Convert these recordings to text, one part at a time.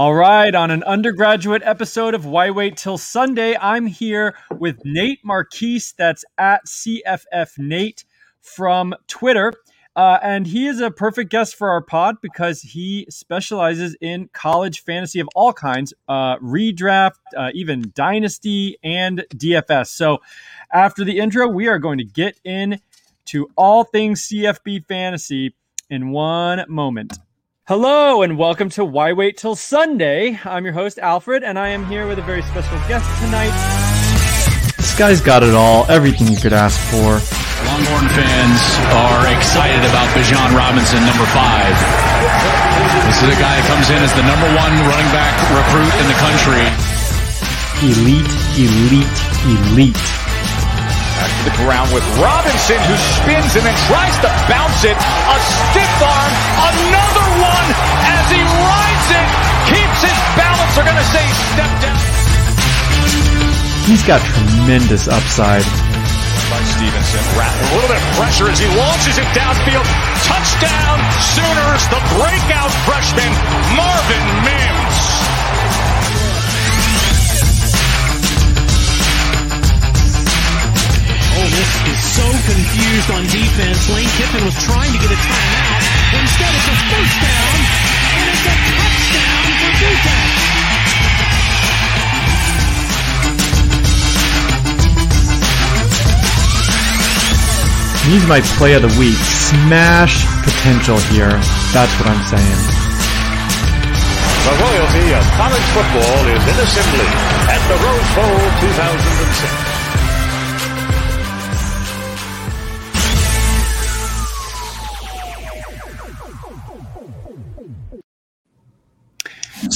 All right, on an undergraduate episode of Why Wait Till Sunday, I'm here with Nate Marquise. That's at CFF Nate from Twitter. Uh, and he is a perfect guest for our pod because he specializes in college fantasy of all kinds, uh, redraft, uh, even dynasty, and DFS. So, after the intro, we are going to get in to all things CFB fantasy in one moment. Hello and welcome to Why Wait Till Sunday. I'm your host, Alfred, and I am here with a very special guest tonight. This guy's got it all, everything you could ask for. Longhorn fans are excited about Bijan Robinson, number five. This is a guy that comes in as the number one running back recruit in the country. Elite, elite, elite. Back to the ground with Robinson, who spins and then tries to bounce it. A stiff arm, another one as he rides it, keeps his balance. They're going to say step down. He's got tremendous upside. By Stevenson, a little bit of pressure as he launches it downfield. Touchdown, Sooners, the breakout freshman, Marvin Mims. Ole Miss is so confused on defense. Lane Kiffin was trying to get a timeout. Instead, it's a first down, and it's a touchdown for Utah. He's my play of the week. Smash potential here. That's what I'm saying. The royalty of college football is in assembly at the Rose Bowl 2006.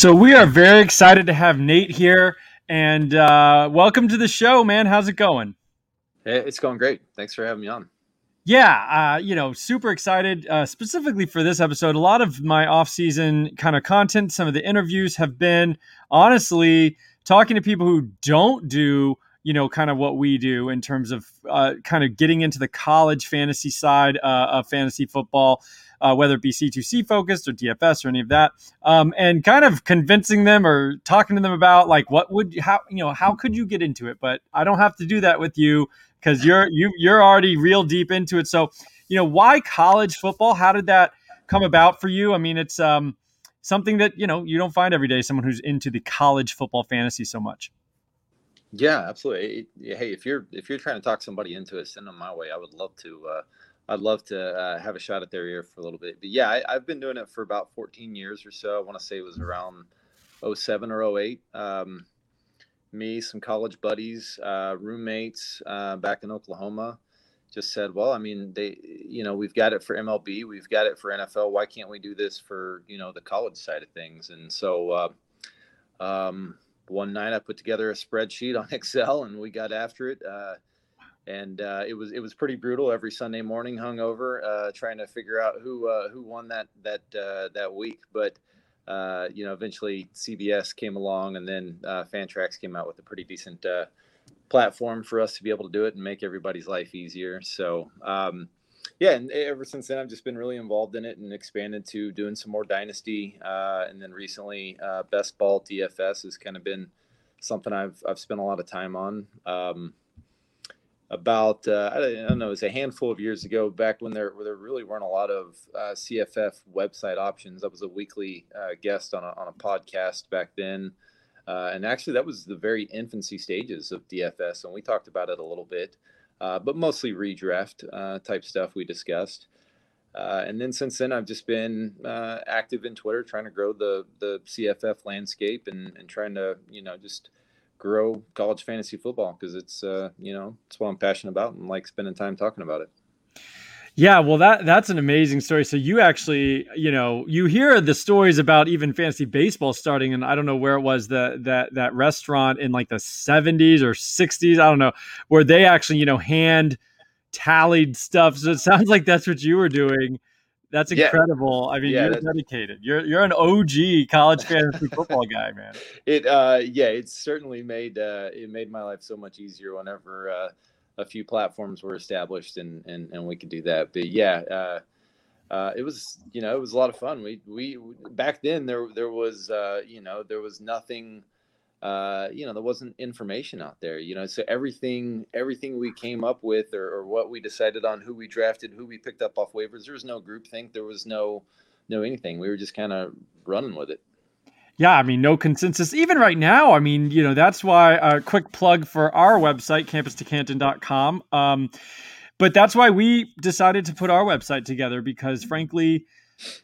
So, we are very excited to have Nate here, and uh, welcome to the show, man. How's it going? Hey, It's going great. Thanks for having me on. Yeah, uh, you know, super excited uh, specifically for this episode. A lot of my off-season kind of content, some of the interviews have been honestly talking to people who don't do, you know, kind of what we do in terms of uh, kind of getting into the college fantasy side uh, of fantasy football, uh, whether it be C2C focused or DFS or any of that, um, and kind of convincing them or talking to them about like what would how you know how could you get into it, but I don't have to do that with you because you're you you're already real deep into it. So, you know, why college football? How did that come about for you? I mean, it's um, something that you know you don't find every day. Someone who's into the college football fantasy so much. Yeah, absolutely. Hey, if you're if you're trying to talk somebody into it, send them my way. I would love to. Uh, I'd love to uh, have a shot at their ear for a little bit. But yeah, I, I've been doing it for about 14 years or so. I want to say it was around 07 or 08. Um, me, some college buddies, uh, roommates uh, back in Oklahoma, just said, "Well, I mean, they, you know, we've got it for MLB, we've got it for NFL. Why can't we do this for you know the college side of things?" And so, uh, um, one night I put together a spreadsheet on Excel, and we got after it. And uh, it was it was pretty brutal every Sunday morning, hungover, uh, trying to figure out who uh, who won that that uh, that week. But uh, you know, eventually CBS came along, and then uh, Fantrax came out with a pretty decent uh, platform for us to be able to do it and make everybody's life easier. So, um, yeah, and ever since then, I've just been really involved in it and expanded to doing some more Dynasty, and then recently, Best Ball DFS has kind of been something I've I've spent a lot of time on. Um, about uh, I don't know, it was a handful of years ago, back when there there really weren't a lot of uh, CFF website options. I was a weekly uh, guest on a, on a podcast back then, uh, and actually that was the very infancy stages of DFS, and we talked about it a little bit, uh, but mostly redraft uh, type stuff we discussed. and then since then, I've just been active in Twitter, trying to grow the the CFF landscape and and trying to you know just grow college fantasy football because it's uh, you know it's what I'm passionate about and like spending time talking about it. Yeah, well that that's an amazing story. So you actually, you know, you hear the stories about even fantasy baseball starting and I don't know where it was the that that restaurant in like the 70s or 60s, I don't know, where they actually, you know, hand tallied stuff. So it sounds like that's what you were doing. That's Yeah. incredible. I mean, Yeah, you're dedicated. You're you're an OG college fantasy football guy, man. It uh, yeah, it certainly made uh, it made my life so much easier whenever uh, a few platforms were established and, and and we could do that. But yeah, uh, uh, it was you know it was a lot of fun. We we back then there there was uh, you know there was nothing uh, you know there wasn't information out there you know so everything everything we came up with or, or what we decided on who we drafted who we picked up off waivers there was no group think there was no no anything we were just kind of running with it yeah, I mean, no consensus. Even right now, I mean, you know, that's why a uh, quick plug for our website, campustocanton.com. Um, but that's why we decided to put our website together because frankly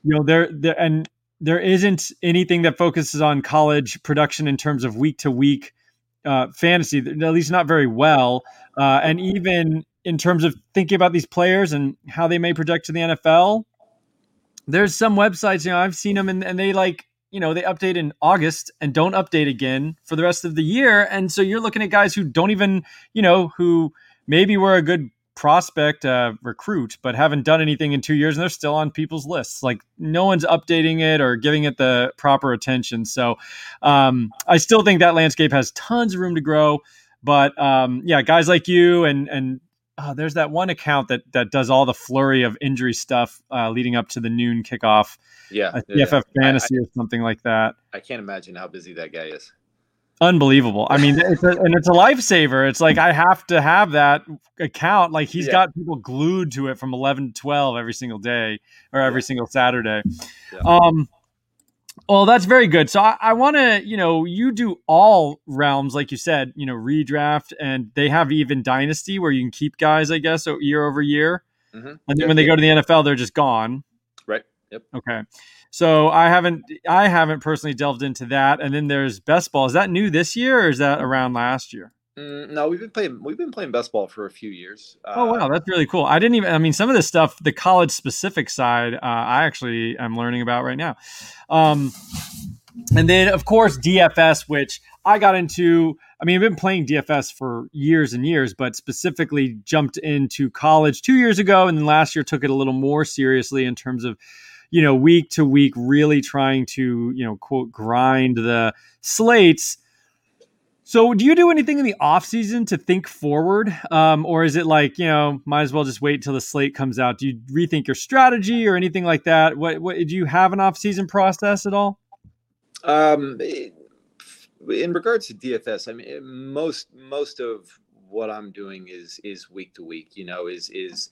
you know there there and there isn't anything that focuses on college production in terms of week to week fantasy at least not very well. Uh, and even in terms of thinking about these players and how they may project to the nfl there's some websites you know i've seen them and, and they like you know they update in august and don't update again for the rest of the year. And so you're looking at guys who don't even you know who maybe were a good prospect uh, recruit, but haven't done anything in two years, and they're still on people's lists. Like no one's updating it or giving it the proper attention. So um, I still think that landscape has tons of room to grow. But um, yeah, guys like you and and uh, there's that one account that that does all the flurry of injury stuff uh, leading up to the noon kickoff. Yeah, uh, yeah. Fantasy I, I, or something like that. I can't imagine how busy that guy is unbelievable. I mean, it's a, and it's a lifesaver. It's like I have to have that account. Like he's yeah. got people glued to it from eleven to twelve every single day or every yeah. single Saturday. Yeah. Um, well, that's very good. So I, I want to, you know, you do all realms, like you said, you know, redraft, and they have even dynasty where you can keep guys, I guess, year over year. Mm-hmm. And then when they go to the NFL, they're just gone. Right. Yep. Okay. So I haven't I haven't personally delved into that. And then there's best ball. Is that new this year or is that around last year? Mm, no, we've been playing we've been playing best ball for a few years. oh wow, uh, that's really cool. I didn't even I mean some of this stuff, the college specific side, uh, I actually am learning about right now. Um, and then of course DFS, which I got into. I mean, I've been playing DFS for years and years, but specifically jumped into college two years ago, and then last year took it a little more seriously in terms of you know, week to week, really trying to, you know, quote, grind the slates. So, do you do anything in the off season to think forward, um, or is it like you know, might as well just wait till the slate comes out? Do you rethink your strategy or anything like that? What, what do you have an off season process at all? Um, in regards to DFS, I mean, most most of what I'm doing is is week to week. You know, is is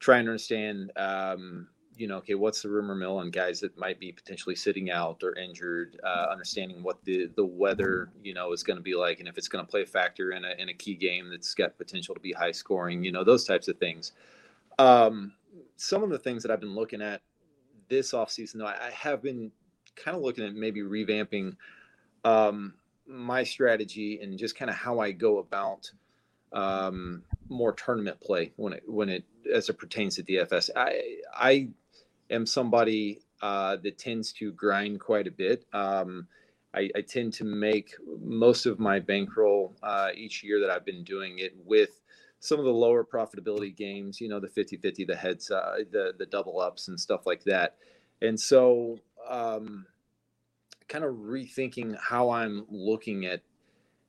trying to understand um, you know, okay, what's the rumor mill on guys that might be potentially sitting out or injured, uh, understanding what the, the weather, you know, is going to be like, and if it's going to play a factor in a, in a key game that's got potential to be high scoring, you know, those types of things. Um, some of the things that I've been looking at this offseason, though, I, I have been kind of looking at maybe revamping um, my strategy and just kind of how I go about um, more tournament play when it when it as it pertains to DFS. I I am somebody uh, that tends to grind quite a bit. Um, I, I, tend to make most of my bankroll uh, each year that I've been doing it with some of the lower profitability games, you know, the 50 50, the heads, uh, the, the double ups and stuff like that. And so, um, kind of rethinking how I'm looking at,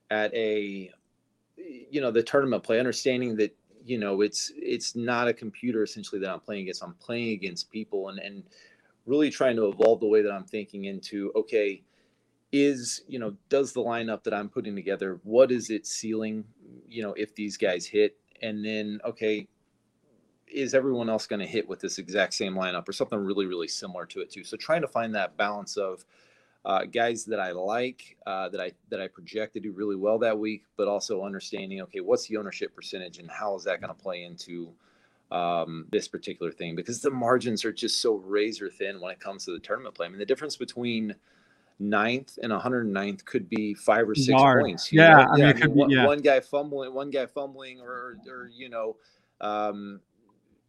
at a, you know, the tournament play, understanding that you know it's it's not a computer essentially that i'm playing against. I'm playing against people and and really trying to evolve the way that i'm thinking into okay is you know does the lineup that i'm putting together what is its ceiling you know if these guys hit? And then okay is everyone else going to hit with this exact same lineup or something really really similar to it too? So trying to find that balance of uh, guys that I like, uh, that I that I project to do really well that week, but also understanding, okay, what's the ownership percentage and how is that going to play into um, this particular thing? Because the margins are just so razor thin when it comes to the tournament play. I mean, the difference between ninth and 109th could be five or six Yard. points. Yeah? I mean, I mean, one, yeah. one, guy fumbling, one guy fumbling, or, or you know, um,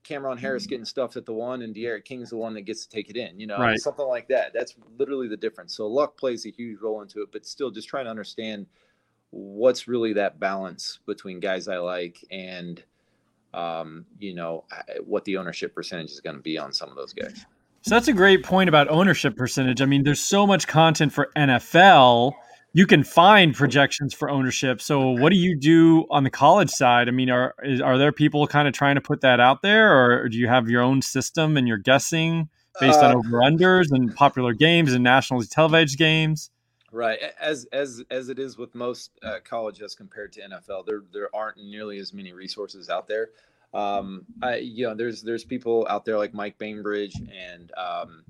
Cam'Ron Harris getting stuffed at the one and D'Eriq King's the one that gets to take it in, you know, right. something like that. That's literally the difference. So luck plays a huge role into it, but still just trying to understand what's really that balance between guys I like and, um, you know, what the ownership percentage is going to be on some of those guys. So that's a great point about ownership percentage. I mean, there's so much content for NFL you can find projections for ownership. So, what do you do on the college side? I mean, are is, are there people kind of trying to put that out there, or do you have your own system and you're guessing based uh, on over unders and popular games and nationally televised games? Right, as as as it is with most uh, colleges compared to NFL, there there aren't nearly as many resources out there. Um, I, you know, there's there's people out there like Mike Bainbridge and um,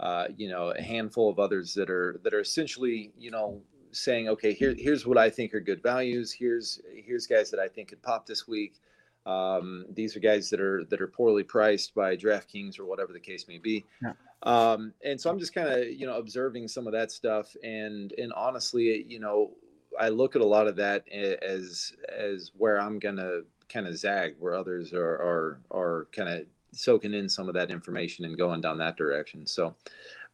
uh, you know a handful of others that are that are essentially you know saying, okay, here, here's what I think are good values. Here's here's guys that I think could pop this week. Um, these are guys that are that are poorly priced by DraftKings or whatever the case may be. Yeah. Um, and so I'm just kind of you know observing some of that stuff, and and honestly, you know, I look at a lot of that as as where I'm gonna kind of zag, where others are are are kind of soaking in some of that information and going down that direction. So,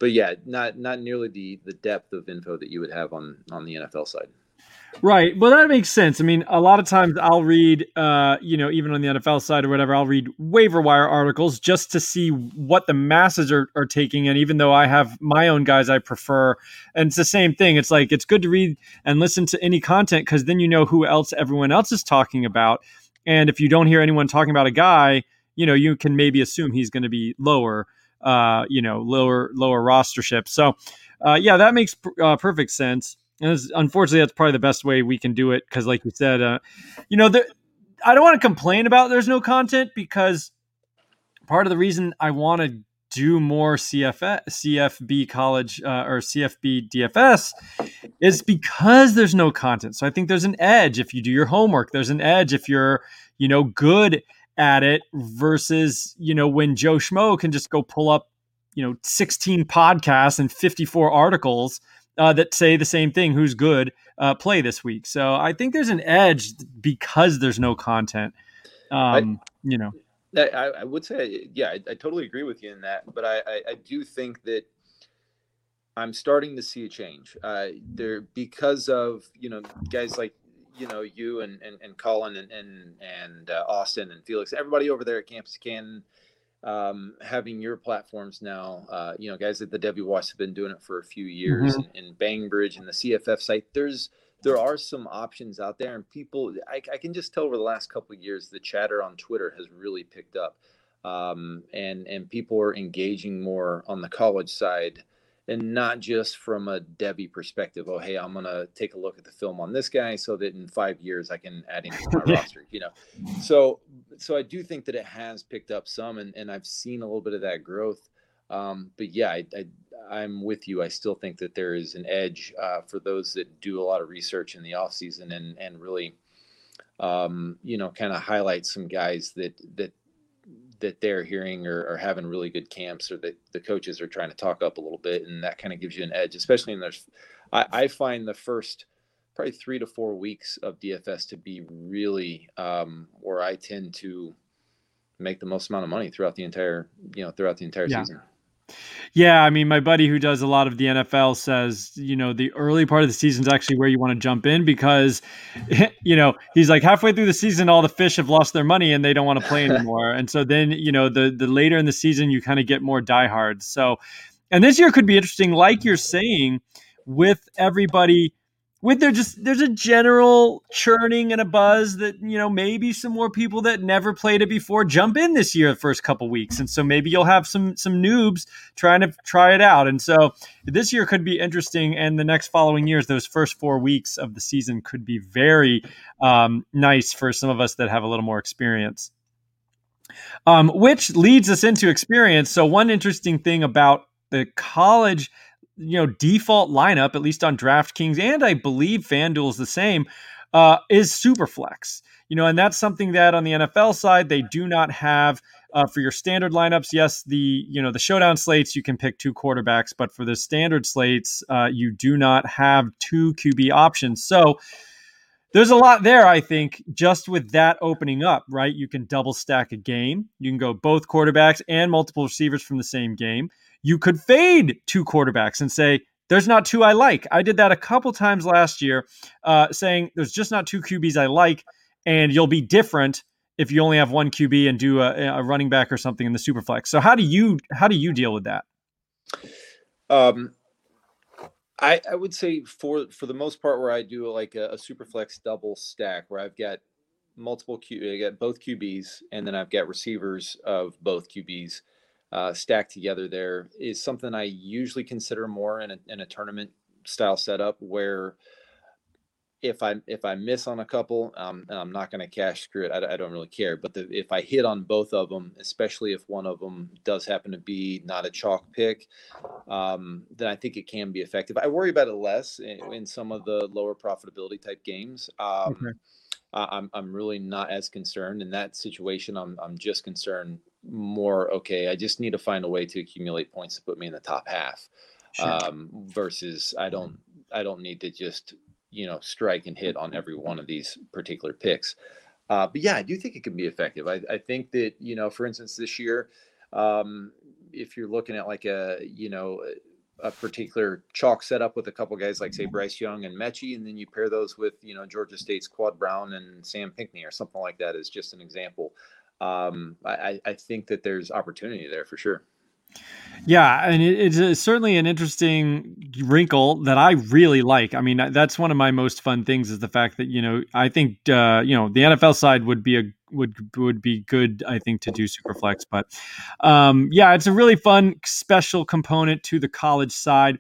but yeah, not not nearly the the depth of info that you would have on on the NFL side. Right. Well, that makes sense. I mean, a lot of times I'll read, uh, you know, even on the NFL side or whatever, I'll read waiver wire articles just to see what the masses are, are taking. And even though I have my own guys I prefer, and it's the same thing. It's like it's good to read and listen to any content because then you know who else everyone else is talking about. And if you don't hear anyone talking about a guy, you know, you can maybe assume he's going to be lower, uh, you know, lower lower rostership. So, uh, yeah, that makes uh, perfect sense. And unfortunately, that's probably the best way we can do it because, like you said, uh, you know, the, I don't want to complain about there's no content because part of the reason I want to do more CF, CFB college uh, or CFB DFS is because there's no content. So I think there's an edge if you do your homework. There's an edge if you're, you know, good at it versus, you know, when Joe Schmo can just go pull up, you know, 16 podcasts and 54 articles uh, that say the same thing who's good uh, play this week. So I think there's an edge because there's no content. Um, I, you know, I, I, would say, yeah, I, I, totally agree with you in that. But I, I, do think that I'm starting to see a change uh, there because of you know guys like you know you and and, and Colin and and, and uh, Austin and Felix, everybody over there at Campus Canton um, having your platforms now, uh, you know, guys at the WWAS have been doing it for a few years, mm-hmm. and, and Bainbridge and the CFF site. There's there are some options out there, and people, I, I can just tell over the last couple of years, the chatter on Twitter has really picked up, um, and and people are engaging more on the college side and not just from a Devy perspective. Oh, hey, I'm gonna take a look at the film on this guy so that in five years I can add him to my roster. You know, so so I do think that it has picked up some, and, and I've seen a little bit of that growth. Um, but yeah, I, I, am with you. I still think that there is an edge uh, for those that do a lot of research in the off season and and really, um, you know, kind of highlight some guys that that that they're hearing or, or, having really good camps or that the coaches are trying to talk up a little bit and that kind of gives you an edge especially in there's I, I, find the first probably three to four weeks of dfs to be really um, where i tend to make the most amount of money throughout the entire you know throughout the entire yeah. season yeah, I mean, my buddy who does a lot of the NFL says, you know, the early part of the season is actually where you want to jump in because, you know, he's like halfway through the season, all the fish have lost their money and they don't want to play anymore. and so then, you know, the the later in the season, you kind of get more diehards. So, and this year could be interesting, like you're saying, with everybody with there just there's a general churning and a buzz that you know maybe some more people that never played it before jump in this year the first couple weeks. And so maybe you'll have some some noobs trying to try it out. And so this year could be interesting. And the next following years those first four weeks of the season could be very um, nice for some of us that have a little more experience. Um, which leads us into experience. So one interesting thing about the college you know default lineup, at least on DraftKings, and I believe FanDuel is the same, uh, is Superflex. You know, and that's something that on the NFL side they do not have uh, for your standard lineups. Yes, the you know the showdown slates you can pick two quarterbacks, but for the standard slates uh, you do not have two QB options. So there's a lot there, I think, just with that opening up, right? You can double stack a game. You can go both quarterbacks and multiple receivers from the same game you could fade two quarterbacks and say, there's not two I like. I did that a couple times last year, uh, saying there's just not two QBs I like, and you'll be different if you only have one QB and do a, a running back or something in the superflex. So how do you how do you deal with that? Um, I, I would say for for the most part, where I do like a, a super flex double stack, where I've got multiple Q, I got both QBs, and then I've got receivers of both QBs uh, stacked together. There is something I usually consider more in a, in a tournament style setup where if I if I miss on a couple, um, I'm not going to cash screw it. I, I, don't really care. But the, if I hit on both of them, especially if one of them does happen to be not a chalk pick, um, then I think it can be effective. I worry about it less in, in some of the lower profitability type games. Um, okay. I'm I'm really not as concerned in that situation. I'm I'm just concerned more. Okay, I just need to find a way to accumulate points to put me in the top half. Sure. Um, versus I don't I don't need to just you know strike and hit on every one of these particular picks. Uh, but yeah, I do think it can be effective. I, I think that you know, for instance, this year, um, if you're looking at like a you know a particular chalk setup with a couple guys like say Bryce Young and Metchie, and then you pair those with you know Georgia State's Quad Brown and Sam Pinckney or something like that is just an example. Um, I, I think that there's opportunity there for sure. Yeah, and it, it's certainly an interesting wrinkle that I really like. I mean, that's one of my most fun things is the fact that you know I think uh, you know the NFL side would be a would would be good. I think to do Superflex, but um, yeah, it's a really fun special component to the college side.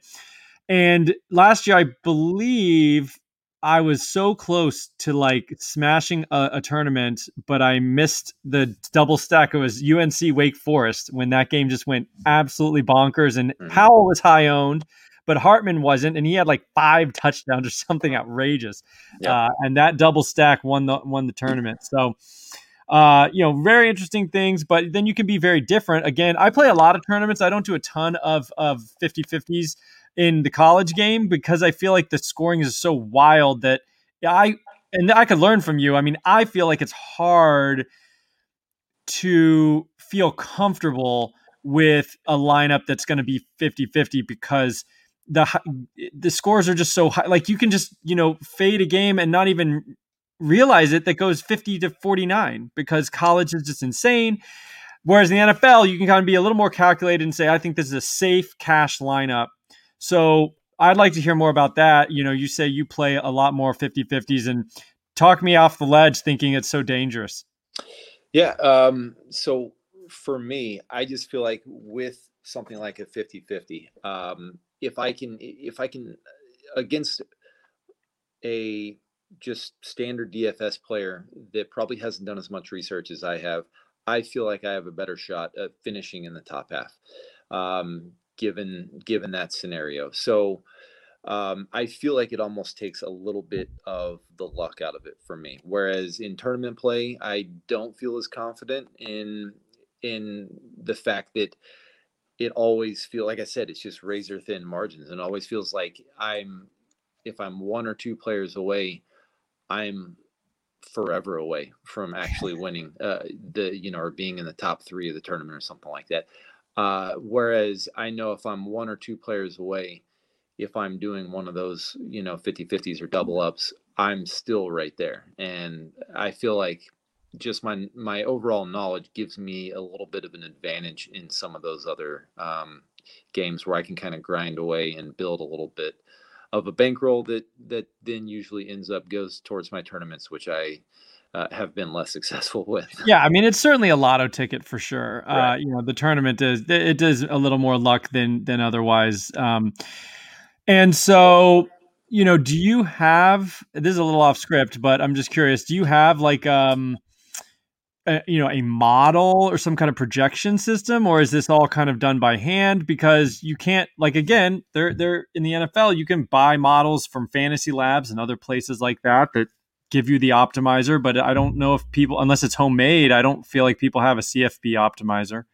And last year, I believe I was so close to like smashing a, a, tournament, but I missed the double stack. It was UNC Wake Forest when that game just went absolutely bonkers. And mm-hmm. Powell was high owned, but Hartman wasn't, and he had like five touchdowns or something outrageous. Yeah. Uh, and that double stack won the won the tournament. So. Uh, you know, very interesting things, but then you can be very different. Again, I play a lot of tournaments. I don't do a ton of of 50 50s in the college game because I feel like the scoring is so wild that I and I could learn from you. I mean, I feel like it's hard to feel comfortable with a lineup that's going to be 50-50 because the the scores are just so high like you can just, you know, fade a game and not even realize it that goes 50 to 49 because college is just insane. Whereas in the NFL, you can kind of be a little more calculated and say, I think this is a safe cash lineup so I'd like to hear more about that. You know, you say you play a lot more 50 50s and talk me off the ledge thinking it's so dangerous. Yeah. Um, so for me, I just feel like with something like a 50 50, um, if I can, if I can, against a just standard DFS player that probably hasn't done as much research as I have, I feel like I have a better shot at finishing in the top half. Um, given given that scenario. So um, I feel like it almost takes a little bit of the luck out of it for me. Whereas in tournament play, I don't feel as confident in in the fact that it always feel like I said, it's just razor thin margins, and always feels like I'm if I'm one or two players away, I'm forever away from actually winning uh, the you know or being in the top three of the tournament or something like that. Uh, whereas I know if I'm one or two players away, if I'm doing one of those, you know, 50 50s or double ups, I'm still right there. And I feel like just my my overall knowledge gives me a little bit of an advantage in some of those other um, games where I can kind of grind away and build a little bit of a bankroll that that then usually ends up goes towards my tournaments, which I uh, have been less successful with. Yeah, I mean it's certainly a lotto ticket for sure. Uh, right. Uh, you know, the tournament is it does a little more luck than than otherwise. Um, and so, you know, do you have this is a little off script, but I'm just curious. Do you have like um, a, you know, a model or some kind of projection system, or is this all kind of done by hand? Because you can't like again, they're they're in the NFL. You can buy models from Fantasy Labs and other places like that that give you the optimizer, but I don't know if people, unless it's homemade, I don't feel like people have a CFB optimizer.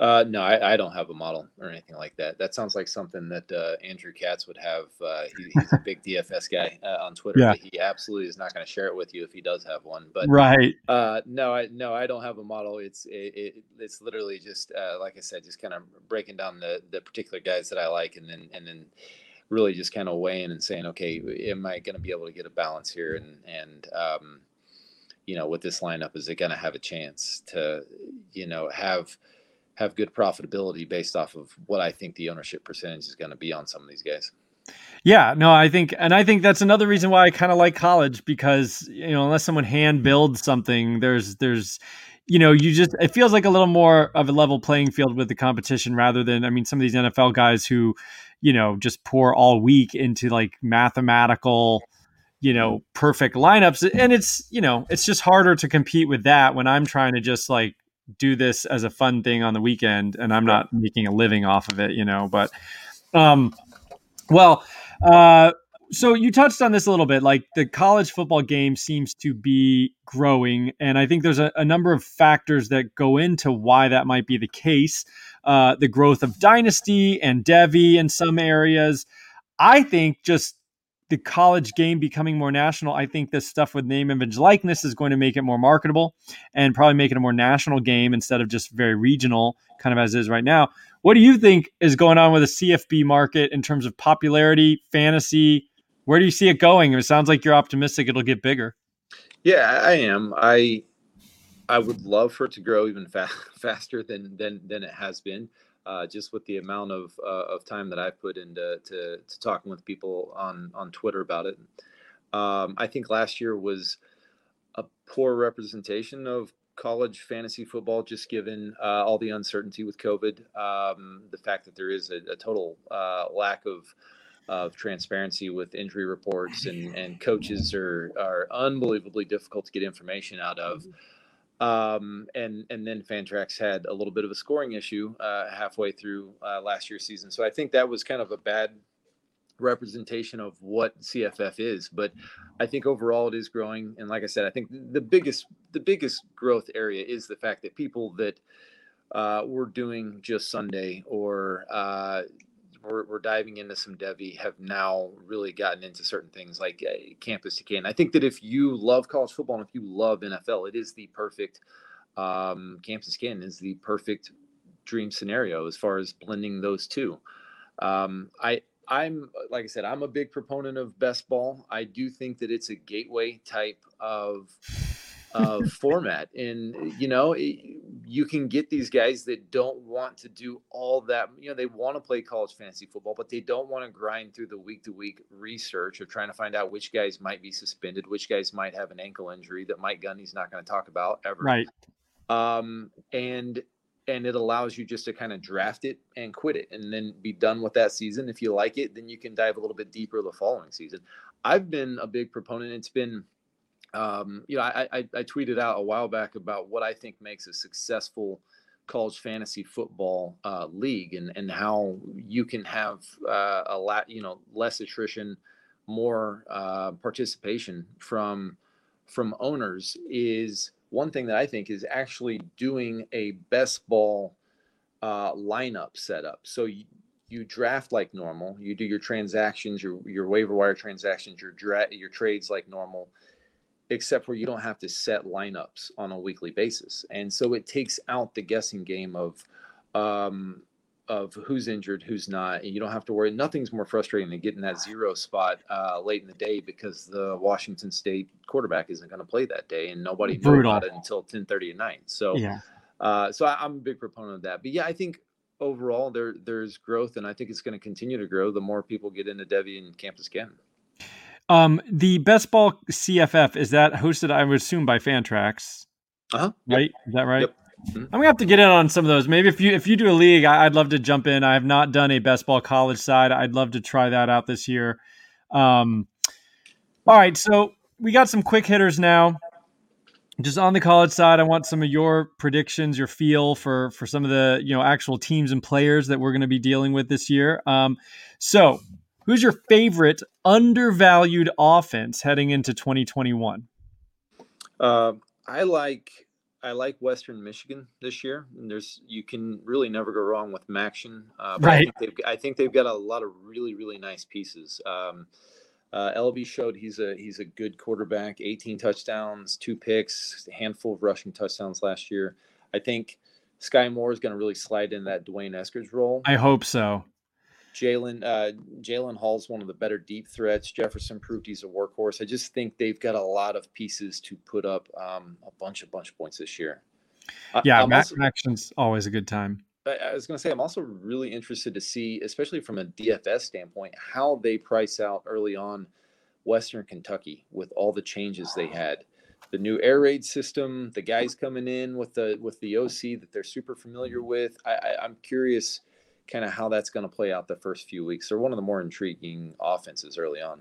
Uh, no, I, I, don't have a model or anything like that. That sounds like something that uh, Andrew Katz would have. Uh, he, he's a big DFS guy uh, on Twitter, yeah. but he absolutely is not going to share it with you if he does have one. But right, uh, no, I no, I don't have a model. It's it, it, it's literally just uh, like I said, just kind of breaking down the the particular guys that I like, and then and then really just kind of weighing and saying, okay, am I going to be able to get a balance here? And and um, you know, with this lineup, is it going to have a chance to, you know, have have good profitability based off of what I think the ownership percentage is going to be on some of these guys? Yeah, no, I think, and I think that's another reason why I kind of like college because you know, unless someone hand builds something, there's there's you know, you just it feels like a little more of a level playing field with the competition rather than I mean some of these NFL guys who, you know, just pour all week into like mathematical, you know, perfect lineups and it's, you know, it's just harder to compete with that when I'm trying to just like do this as a fun thing on the weekend and I'm not making a living off of it, you know, but um well, uh so you touched on this a little bit like the college football game seems to be growing and i think there's a, a number of factors that go into why that might be the case. Uh, the growth of dynasty and devy in some areas. I think just the college game becoming more national i think this stuff with name image likeness is going to make it more marketable and probably make it a more national game instead of just very regional kind of as is right now what do you think is going on with the cfb market in terms of popularity fantasy where do you see it going? It sounds like you're optimistic it'll get bigger. Yeah, I am. I I would love for it to grow even fa- faster than than than it has been. Uh, just with the amount of uh, of time that I've put into to, to, talking with people on on Twitter about it. Um, I think last year was a poor representation of college fantasy football, just given uh, all the uncertainty with COVID, um, the fact that there is a, a total uh, lack of of transparency with injury reports and, and coaches are, are unbelievably difficult to get information out of. Um, and and then Fantrax had a little bit of a scoring issue uh, halfway through uh, last year's season, so I think that was kind of a bad representation of what CFF is. But I think overall it is growing, and like I said, I think the biggest the biggest growth area is the fact that people that uh, were doing just Sunday or uh, we're, we're diving into some Devy have now really gotten into certain things like uh, campus to can. I think that if you love college football and if you love NFL, it is the perfect um, campus can is the perfect dream scenario as far as blending those two. Um, I I'm like I said, I'm a big proponent of best ball. I do think that it's a gateway type of uh, format. And, you know, you can get these guys that don't want to do all that. You know, they want to play college fantasy football, but they don't want to grind through the week to week research of trying to find out which guys might be suspended, which guys might have an ankle injury that Mike Gundy's not going to talk about ever. Right. Um, and, and it allows you just to kind of draft it and quit it and then be done with that season. If you like it, then you can dive a little bit deeper the following season. I've been a big proponent. It's been, um, you know, I, I, I, tweeted out a while back about what I think makes a successful college fantasy football uh, league and, and how you can have uh, a lot, you know, less attrition, more uh, participation from from owners is one thing that I think is actually doing a best ball uh, lineup setup. So you, you draft like normal, you do your transactions, your your waiver wire transactions, your dra- your trades like normal except for you don't have to set lineups on a weekly basis. And so it takes out the guessing game of um, of who's injured, who's not. And you don't have to worry. Nothing's more frustrating than getting that zero spot uh, late in the day because the Washington State quarterback isn't going to play that day, and nobody knows about it until ten thirty at night. So, yeah. Uh, so I, am a big proponent of that. But yeah, I think overall there there's growth, and I think it's going to continue to grow the more people get into Devy and Campus Can. Um, the Best Ball CFF is that hosted, I would assume, by Fantrax. Uh-huh. Right? Yep. Is that right? Yep. Mm-hmm. I'm gonna have to get in on some of those. Maybe if you if you do a league, I, would love to jump in. I have not done a best ball college side. I'd love to try that out this year. Um, all right, so we got some quick hitters now. Just on the college side, I want some of your predictions, your feel for for some of the you know actual teams and players that we're going to be dealing with this year. Um, so Who's your favorite undervalued offense heading into 2021? Uh, I like I like Western Michigan this year. And there's you can really never go wrong with MACtion. Uh, right. I think, they've, I think they've got a lot of really really nice pieces. Um, uh, Eleby showed he's a he's a good quarterback. 18 touchdowns, two picks, a handful of rushing touchdowns last year. I think Skyy Moore is going to really slide in that D'Wayne Eskridge role. I hope so. Jalen uh, Jaylen Hall's one of the better deep threats. Jefferson proved he's a workhorse. I just think they've got a lot of pieces to put up um, a bunch of bunch of points this year. Yeah, Mac- also, action's always a good time. I was going to say, I'm also really interested to see, especially from a DFS standpoint, how they price out early on Western Kentucky with all the changes they had. The new air raid system, the guys coming in with the with the OC that they're super familiar with. I, I, I'm curious, kind of how that's going to play out the first few weeks. They're one of the more intriguing offenses early on.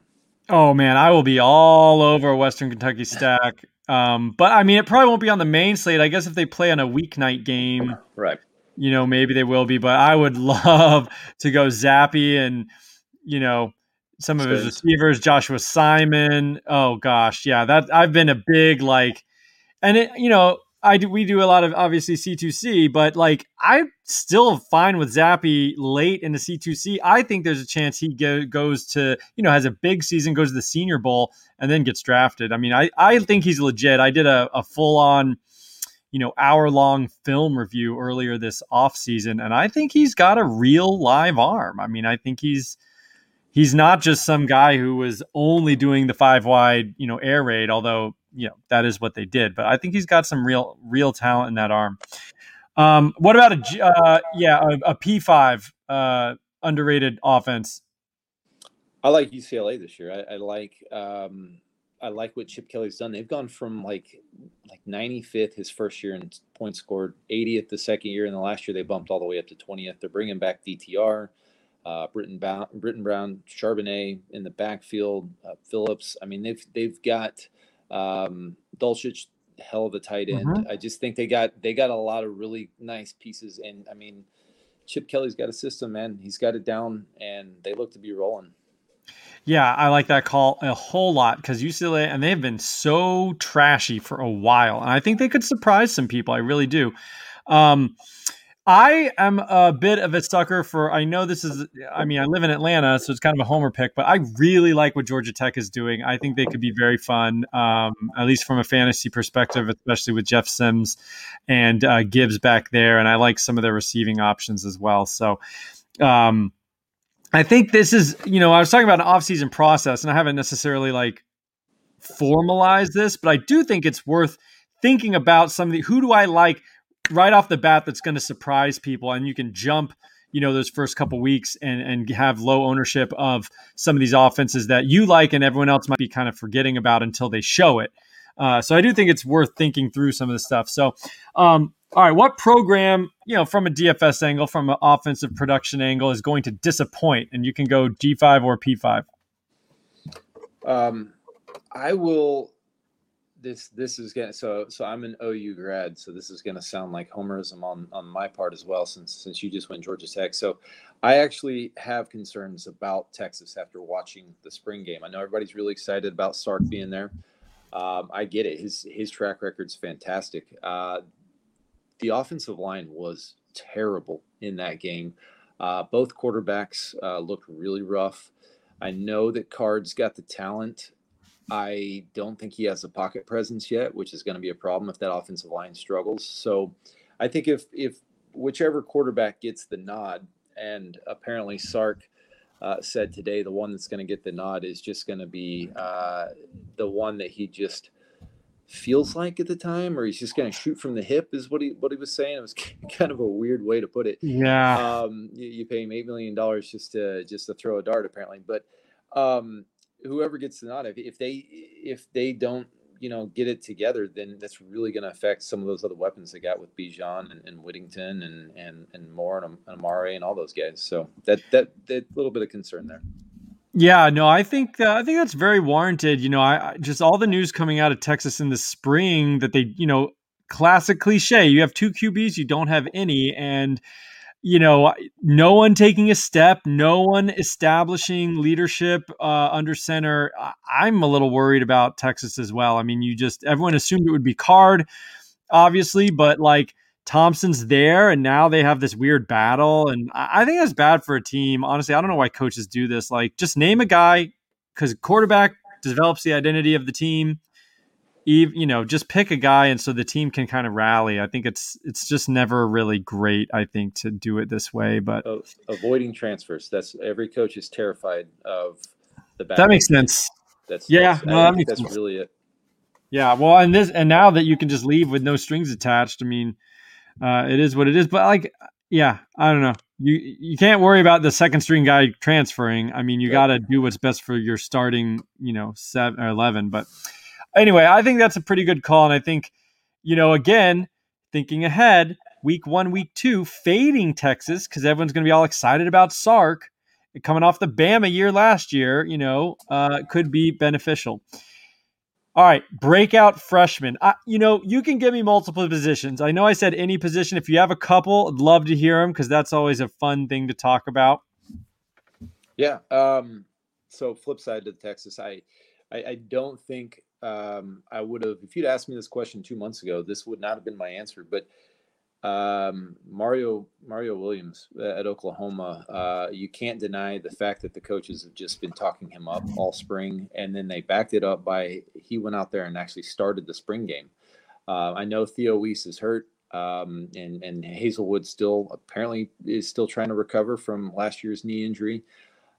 Oh man, I will be all over Western Kentucky stack. Um, but I mean, it probably won't be on the main slate. I guess if they play on a weeknight game, right? you know, maybe they will be, but I would love to go Zappe and, you know, some of his receivers, Joshua Simon. Oh gosh, yeah, that I've been a big like, and it, you know, I do, we do a lot of obviously C2C, but like I'm still fine with Zappe late in the C2C. I think there's a chance he go, goes to, you know, has a big season, goes to the Senior Bowl, and then gets drafted. I mean, I, I think he's legit. I did a, a full on you know, hour long film review earlier this offseason. And I think he's got a real live arm. I mean, I think he's he's not just some guy who was only doing the five wide, you know, air raid, although, you know, that is what they did. But I think he's got some real real talent in that arm. Um, what about a uh, yeah, a a P5 uh, underrated offense? I like UCLA this year. I, I like um, I like what Chip Kelly's done. They've gone from like like 95th his first year in points scored, 80th the second year, and the last year they bumped all the way up to 20th. They're bringing back DTR, uh, Brittain, ba- Brittain Brown, Charbonnet in the backfield, uh, Philips. I mean they've they've got um, Dulcich, hell of a tight end. Mm-hmm. I just think they got they got a lot of really nice pieces, and I mean Chip Kelly's got a system, man. He's got it down, and they look to be rolling. Yeah, I like that call a whole lot because UCLA and they've been so trashy for a while, and I think they could surprise some people. I really do. Um, I am a bit of a sucker for. I know this is. I mean, I live in Atlanta, so it's kind of a homer pick, but I really like what Georgia Tech is doing. I think they could be very fun, um, at least from a fantasy perspective, especially with Jeff Sims and uh, Gibbs back there, and I like some of their receiving options as well. So. Um, I think this is, you know, I was talking about an off-season process, and I haven't necessarily like formalized this, but I do think it's worth thinking about some of the who do I like right off the bat that's going to surprise people, and you can jump, you know, those first couple weeks and and have low ownership of some of these offenses that you like and everyone else might be kind of forgetting about until they show it. Uh, so I do think it's worth thinking through some of the stuff. So um, all right, what program, you know, from a DFS angle, from an offensive production angle, is going to disappoint? And you can go G5 or P5. Um, I will. This this is gonna so so I'm an OU grad, so this is gonna sound like homerism on on my part as well, since since you just went Georgia Tech. So I actually have concerns about Texas after watching the spring game. I know everybody's really excited about Sark being there. Um, I get it. His his track record's fantastic. Uh, the offensive line was terrible in that game. Uh, both quarterbacks uh, looked really rough. I know that Card's got the talent. I don't think he has a pocket presence yet, which is going to be a problem if that offensive line struggles. So I think if if whichever quarterback gets the nod, and apparently Sark uh, said today the one that's going to get the nod is just going to be uh, the one that he just feels like at the time, or he's just going to shoot from the hip, is what he what he was saying. It was kind of a weird way to put it. Yeah. Um, you, you pay him eight million dollars just to just to throw a dart, apparently. But um, whoever gets if, if they if they don't you know get it together, then that's really going to affect some of those other weapons they got with Bijan and, and Whittington and and and Moore and, and Amare and all those guys. So that that that little bit of concern there. Yeah, no, I think uh, I think that's very warranted. You know, I, I just all the news coming out of Texas in the spring that they, you know, classic cliche. You have two QBs, you don't have any, and you know, no one taking a step, no one establishing leadership uh, under center. I'm a little worried about Texas as well. I mean, you just everyone assumed it would be Card, obviously, but like Thompson's there, and now they have this weird battle. And I, think that's bad for a team. Honestly, I don't know why coaches do this. Like, just name a guy because quarterback develops the identity of the team. Even, you know, just pick a guy, and so the team can kind of rally. I think it's it's just never really great. I think to do it this way, but avoiding transfers. That's every coach is terrified of the. back That makes sense. That's yeah. That's, no, that makes that's sense. really it. Yeah, well, and this and now that you can just leave with no strings attached, I mean, uh, it is what it is. But like, Yeah, I don't know. You you can't worry about the second string guy transferring. I mean, you got to do what's best for your starting, you know, seven or eleven. But anyway, I think that's a pretty good call, and I think, you know, again, thinking ahead, week one, week two, fading Texas because everyone's going to be all excited about Sark coming off the Bama year last year. You know, uh, could be beneficial. All right, breakout freshman. I, you know, you can give me multiple positions. I know I said any position. If you have a couple, I'd love to hear them because that's always a fun thing to talk about. Yeah. Um, so flip side to Texas, I, I, I don't think um, I would have. If you'd asked me this question two months ago, this would not have been my answer. But um, Mario Mario Williams at Oklahoma. Uh, you can't deny the fact that the coaches have just been talking him up all spring, and then they backed it up by he went out there and actually started the spring game. Uh, I know Theo Wease is hurt, um, and and Haselwood still apparently is still trying to recover from last year's knee injury.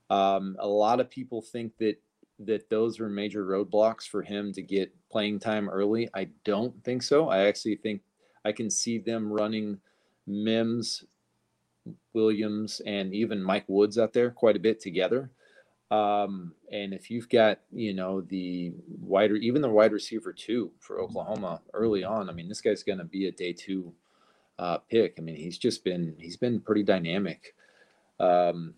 Um, a lot of people think that that those were major roadblocks for him to get playing time early. I don't think so. I actually think I can see them running Mims, Williams, and even Mike Woods out there quite a bit together. Um, and if you've got, you know, the wider, even the wide receiver two for Oklahoma early on, I mean, this guy's going to be a day two uh, pick. I mean, he's just been, he's been pretty dynamic um,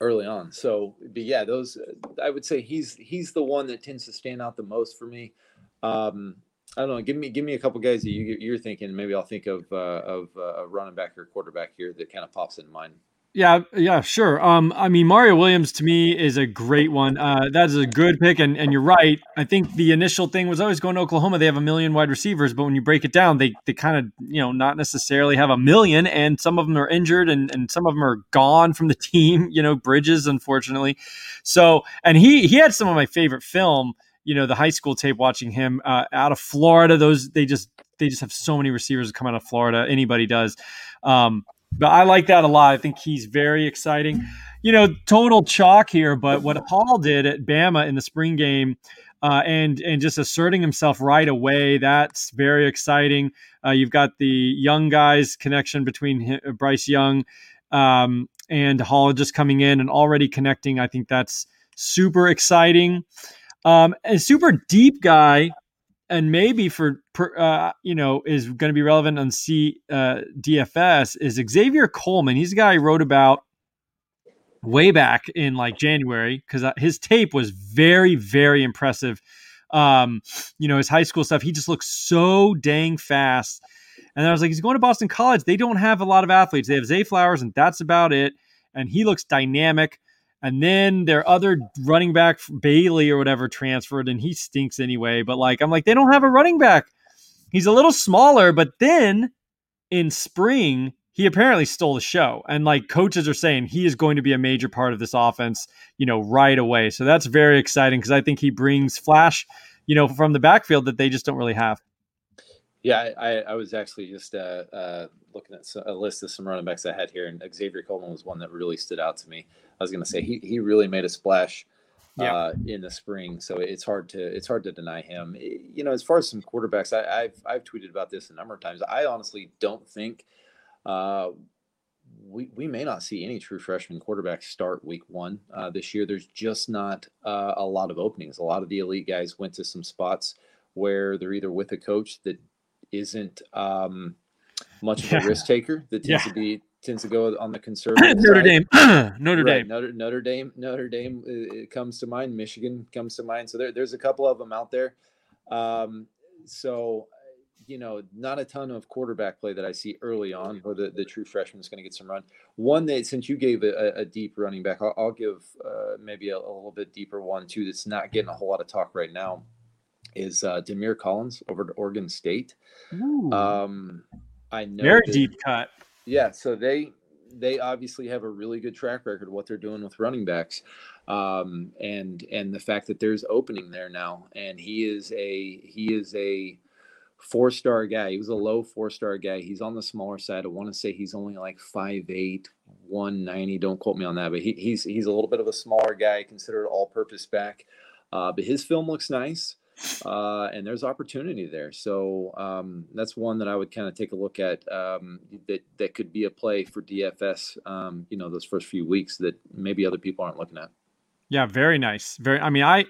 early on. So, but yeah, those, I would say he's, he's the one that tends to stand out the most for me. Um, I don't know. Give me give me a couple guys that you, you're thinking. Maybe I'll think of uh, of uh, a running back or quarterback here that kind of pops in mind. Yeah, yeah, sure. Um, I mean, Mario Williams to me is a great one. Uh, that is a good pick, and, and you're right. I think the initial thing was always going to Oklahoma. They have a million wide receivers, but when you break it down, they they kind of you know not necessarily have a million, and some of them are injured, and and some of them are gone from the team. You know, Bridges, unfortunately. So, and he he had some of my favorite film you know the high school tape watching him uh, out of Florida. Those they just they just have so many receivers come out of Florida. Anybody does, um, but I like that a lot. I think he's very exciting. You know, total chalk here, but what Paul did at Bama in the spring game. Uh, and and just asserting himself right away. That's very exciting. Uh, you've got the young guys connection between him, Bryce Young um, and Hall just coming in and already connecting. I think that's super exciting. Um, a super deep guy, and maybe for uh, you know is going to be relevant on C uh, DFS is Xavier Coleman. He's a guy I wrote about way back in like January because uh, his tape was very very impressive. Um, you know his high school stuff. He just looks so dang fast. And I was like, he's going to Boston College. They don't have a lot of athletes. They have Zay Flowers, and that's about it. And he looks dynamic. And then their other running back, Bailey or whatever, transferred, and he stinks anyway. But like, I'm like, they don't have a running back. He's a little smaller, but then in spring, he apparently stole the show. And like coaches are saying, he is going to be a major part of this offense, you know, right away. So that's very exciting because I think he brings flash, you know, from the backfield that they just don't really have. Yeah, I, I was actually just uh, uh, looking at a list of some running backs I had here, and Xavier Coleman was one that really stood out to me. I was going to say he he really made a splash yeah. uh, in the spring, so it's hard to it's hard to deny him. You know, as far as some quarterbacks, I, have I've tweeted about this a number of times. I honestly don't think uh, we we may not see any true freshman quarterbacks start week one uh, this year. There's just not uh, a lot of openings. A lot of the elite guys went to some spots where they're either with a coach that isn't um, much of a risk taker that tends yeah. to be tends to go on the conservative. Notre. Dame, Notre right. Dame, Notre, Notre Dame, Notre Dame it comes to mind. Michigan comes to mind. So there, there's a couple of them out there. Um, so you know, not a ton of quarterback play that I see early on, where the, the true freshman is going to get some run. One that, since you gave a, a deep running back, I'll, I'll give uh, maybe a, a, little bit deeper one too. That's not getting a whole lot of talk right now. Is uh, Demir Collins over to Oregon State? Um, I know very that, deep cut. Yeah, so they they obviously have a really good track record of what they're doing with running backs, um, and and the fact that there's opening there now, and he is a he is a four star guy. He was a low four star guy. He's on the smaller side. I want to say he's only like 5'8", 190. Don't quote me on that, but he, he's he's a little bit of a smaller guy, considered all purpose back. Uh, but his film looks nice. Uh, and there's opportunity there. So um, that's one that I would kind of take a look at. Um, that that could be a play for DFS. Um, you know, those first few weeks that maybe other people aren't looking at. Yeah, very nice. Very. I mean, I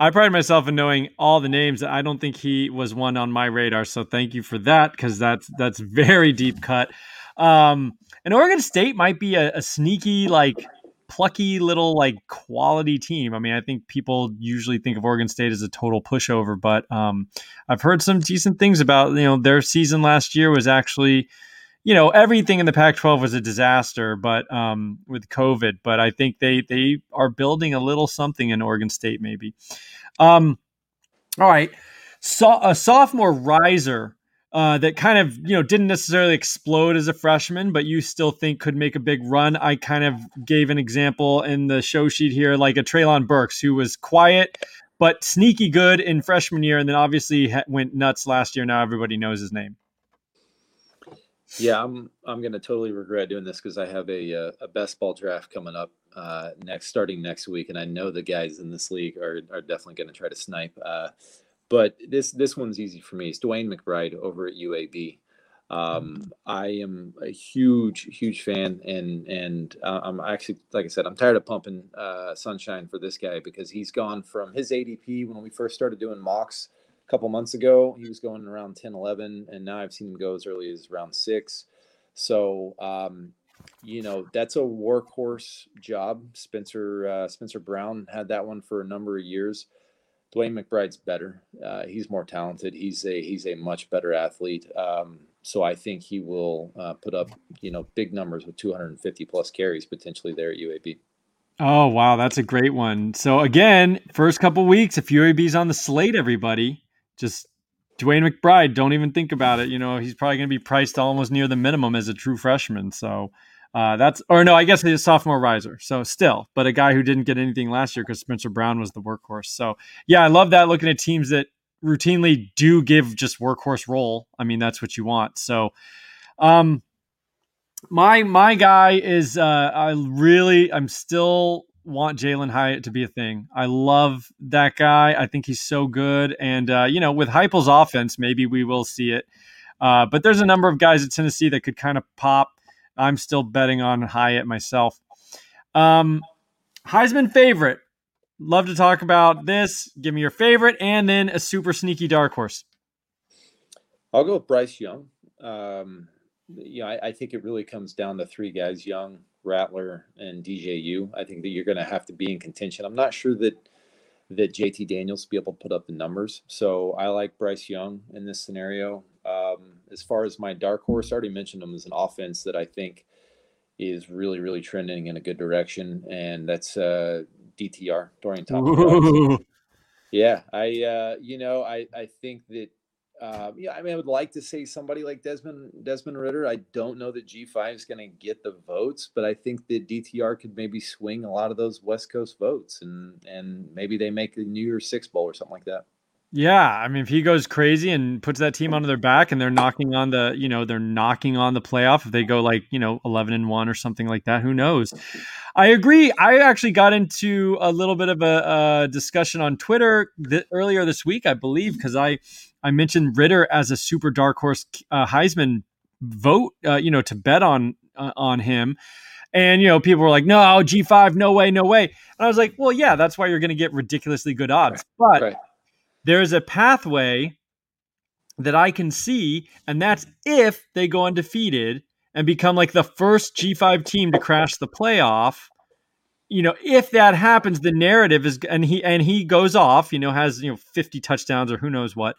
I pride myself in knowing all the names. I don't think he was one on my radar. So thank you for that because that's that's very deep cut. Um, and Oregon State might be a, a sneaky like plucky little like quality team. I mean, I think people usually think of Oregon State as a total pushover, but um, I've heard some decent things about you know their season last year was actually you know everything in the Pac-12 was a disaster, but um, with COVID. But I think they they are building a little something in Oregon State, maybe. Um, all right, so a sophomore riser uh, that kind of you know didn't necessarily explode as a freshman, but you still think could make a big run. I kind of gave an example in the show sheet here, like a Treylon Burks, who was quiet but sneaky good in freshman year, and then obviously went nuts last year. Now everybody knows his name. Yeah, I'm I'm gonna totally regret doing this because I have a uh, a best ball draft coming up uh, next starting next week, and I know the guys in this league are are definitely gonna try to snipe. Uh, but this this one's easy for me. It's DeWayne McBride over at UAB. Um, I am a huge, huge fan, and and uh, I'm actually, like I said, I'm tired of pumping uh, sunshine for this guy because he's gone from his ADP when we first started doing mocks a couple months ago. He was going around 10, 11, and now I've seen him go as early as round six. So, um, you know, that's a workhorse job. Spencer uh, Spencer Brown had that one for a number of years. DeWayne McBride's better. Uh, he's more talented. He's a he's a much better athlete. Um, so I think he will uh, put up you know big numbers with 250 plus carries potentially there at UAB. Oh wow, that's a great one. So again, first couple weeks, if UAB's on the slate, everybody just DeWayne McBride. Don't even think about it. You know he's probably going to be priced almost near the minimum as a true freshman. So uh, that's or no, I guess he's a sophomore riser. So still, but a guy who didn't get anything last year because Spencer Brown was the workhorse. So yeah, I love that. Looking at teams that routinely do give just workhorse role. I mean, that's what you want. So, um, my my guy is uh, I really I'm still want Jalin Hyatt to be a thing. I love that guy. I think he's so good, and uh, you know, with Heupel's offense, maybe we will see it. Uh, but there's a number of guys at Tennessee that could kind of pop. I'm still betting on Hyatt myself. Um, Heisman favorite. Love to talk about this. Give me your favorite, and then a super sneaky dark horse. I'll go with Bryce Young. Um, you know, I, I, think it really comes down to three guys: Young, Rattler, and DJU. I think that you're going to have to be in contention. I'm not sure that that JT Daniels will be able to put up the numbers. So I like Bryce Young in this scenario. Um, as far as my dark horse, I already mentioned him as an offense that I think is really, really trending in a good direction, and that's uh, DTR Dorian Thompson. Yeah, I uh, you know I I think that uh, yeah, I mean, I would like to say somebody like Desmond Desmond Ridder. I don't know that G five is going to get the votes, but I think that DTR could maybe swing a lot of those West Coast votes, and and maybe they make the New Year's Six bowl or something like that. Yeah, I mean, if he goes crazy and puts that team onto their back, and they're knocking on the, you know, they're knocking on the playoff. If they go like, you know, eleven and one or something like that, who knows? I agree. I actually got into a little bit of a, a discussion on Twitter th- earlier this week, I believe, because I I mentioned Ridder as a super dark horse uh, Heisman vote, uh, you know, to bet on uh, on him. And you know, people were like, "No, G five, no way, no way." And I was like, "Well, yeah, that's why you're going to get ridiculously good odds." But right there's a pathway that I can see, and that's if they go undefeated and become like the first G5 team to crash the playoff. You know, if that happens, the narrative is, and he and he goes off. You know, has you know 50 touchdowns or who knows what.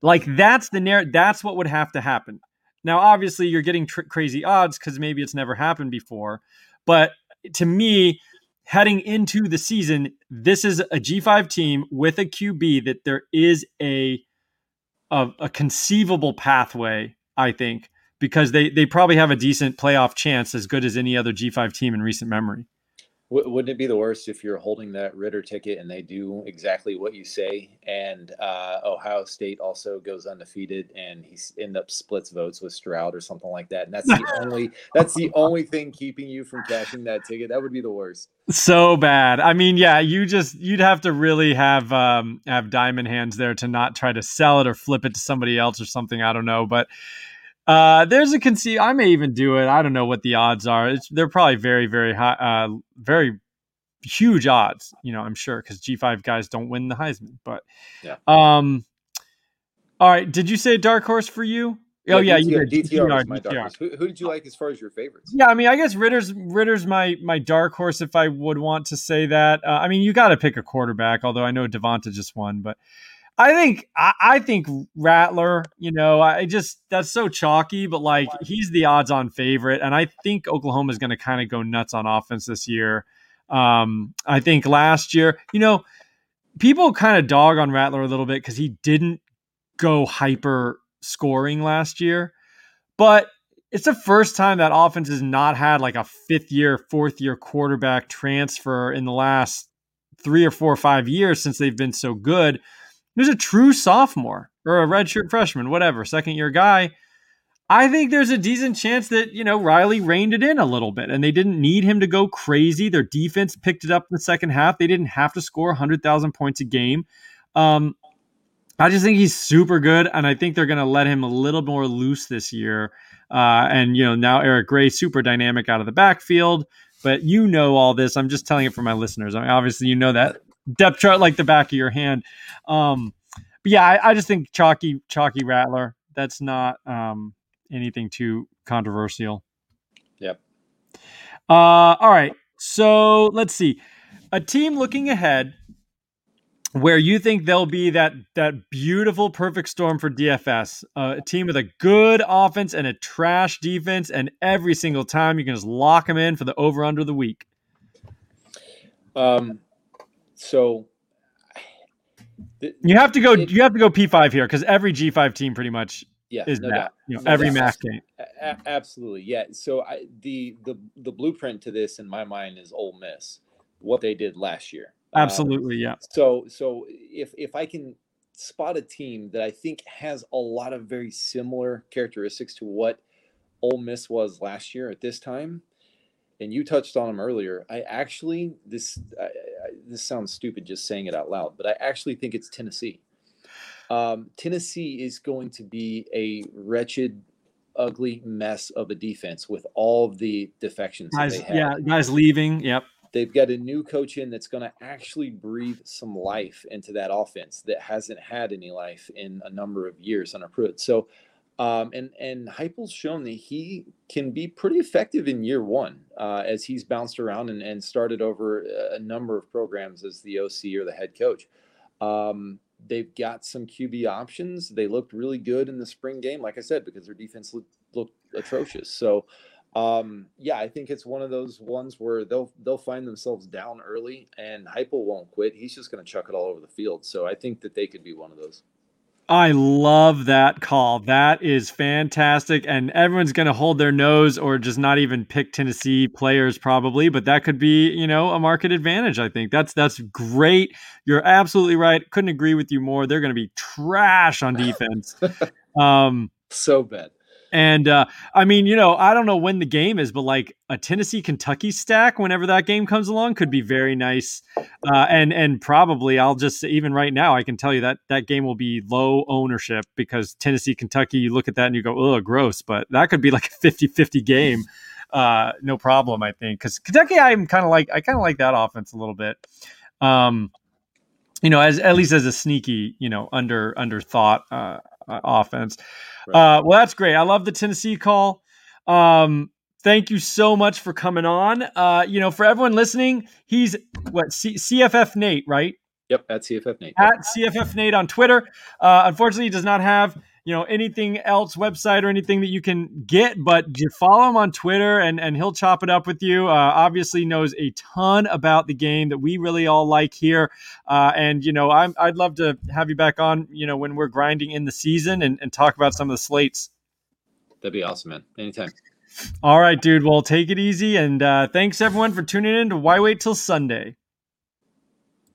Like that's the narrative. That's what would have to happen. Now, obviously, you're getting tr- crazy odds because maybe it's never happened before. But to me, heading into the season, this is a G5 team with a QB that there is a a, a conceivable pathway, I think, because they they probably have a decent playoff chance as good as any other G5 team in recent memory. Wouldn't it be the worst if you're holding that Ridder ticket and they do exactly what you say, and uh, Ohio State also goes undefeated and he end up splits votes with Stroud or something like that, and that's the only that's the only thing keeping you from cashing that ticket. That would be the worst. So bad. I mean, yeah, you just you'd have to really have um, have diamond hands there to not try to sell it or flip it to somebody else or something. I don't know, but uh, there's a conceit. I may even do it. I don't know what the odds are. It's, they're probably very, very high, uh, very huge odds. You know, I'm sure because G5 guys don't win the Heisman. But yeah. Um. All right. Did you say dark horse for you? Yeah, oh yeah, DTR, you did. DTR, was my dark horse. Who, who, did you like as far as your favorites? Yeah, I mean, I guess Ridder's Ridder's my my dark horse if I would want to say that. Uh, I mean, you got to pick a quarterback. Although I know Devonta just won, but I think I, I, think Rattler, you know, I just that's so chalky, but like he's the odds-on favorite, and I think Oklahoma is going to kind of go nuts on offense this year. Um, I think last year, you know, people kind of dog on Rattler a little bit because he didn't go hyper scoring last year, but it's the first time that offense has not had like a fifth year, fourth year quarterback transfer in the last three or four or five years since they've been so good there's a true sophomore or a redshirt freshman, whatever, second year guy. I think there's a decent chance that, you know, Riley reined it in a little bit and they didn't need him to go crazy. Their defense picked it up in the second half. They didn't have to score 100,000 points a game. Um, I just think he's super good, and I think they're going to let him a little more loose this year. Uh, and you know now Eric Gray super dynamic out of the backfield, but you know all this. I'm just telling it for my listeners. I mean, obviously you know that depth chart like the back of your hand. Um, but yeah, I, I, just think chalky, chalky Rattler. That's not um, anything too controversial. Yep. Uh, all right. So let's see. A team looking ahead where you think there'll be that that beautiful perfect storm for DFS, uh, a team with a good offense and a trash defense, and every single time you can just lock them in for the over under the week. Um, so you have to go. It, you have to go P five here because every G five team pretty much yeah, is no that. You know, no every doubt. MAC game. A- absolutely, yeah. So I, the the the blueprint to this in my mind is Ole Miss, what they did last year. Absolutely, um, yeah. So so if if I can spot a team that I think has a lot of very similar characteristics to what Ole Miss was last year at this time, and you touched on them earlier. I actually this I, I, this sounds stupid just saying it out loud, but I actually think it's Tennessee. Um, Tennessee is going to be a wretched, ugly mess of a defense with all the defections. Guys, yeah, guys leaving. Yep. They've got a new coach in that's going to actually breathe some life into that offense that hasn't had any life in a number of years under Pruitt. So um, and and Heupel's shown that he can be pretty effective in year one uh, as he's bounced around and, and started over a number of programs as the OC or the head coach. Um, they've got some QB options. They looked really good in the spring game, like I said, because their defense looked, looked atrocious. So, um, yeah, I think it's one of those ones where they'll they'll find themselves down early, and Heupel won't quit. He's just going to chuck it all over the field. So I think that they could be one of those. I love that call. That is fantastic. And everyone's going to hold their nose or just not even pick Tennessee players probably, but that could be, you know, a market advantage, I think. That's that's great. You're absolutely right. Couldn't agree with you more. They're going to be trash on defense. um so bad. And uh, I mean, you know, I don't know when the game is, but like a Tennessee Kentucky stack, whenever that game comes along, could be very nice. Uh, and and probably I'll just even right now I can tell you that that game will be low ownership because Tennessee Kentucky. You look at that and you go, oh, gross. But that could be like a 50-50 game. Uh, no problem, I think, because Kentucky, I'm kind of like I kind of like that offense a little bit. Um, you know, as at least as a sneaky, you know, under under thought uh, uh offense. Right. Uh, well, that's great. I love the Tennessee call. Um, thank you so much for coming on. Uh, you know, for everyone listening, he's what C- CFF Nate, right? Yep, at CFF Nate. At CFF Nate on Twitter. Uh, unfortunately, he does not have you know anything else website or anything that you can get but you follow him on twitter and and he'll chop it up with you. Uh, obviously knows a ton about the game that we really all like here. Uh, and you know i would love to have you back on you know when we're grinding in the season and, and talk about some of the slates. That'd be awesome man. Anytime. All right, dude. Well, take it easy, and uh, thanks everyone for tuning in to Why Wait Till Sunday.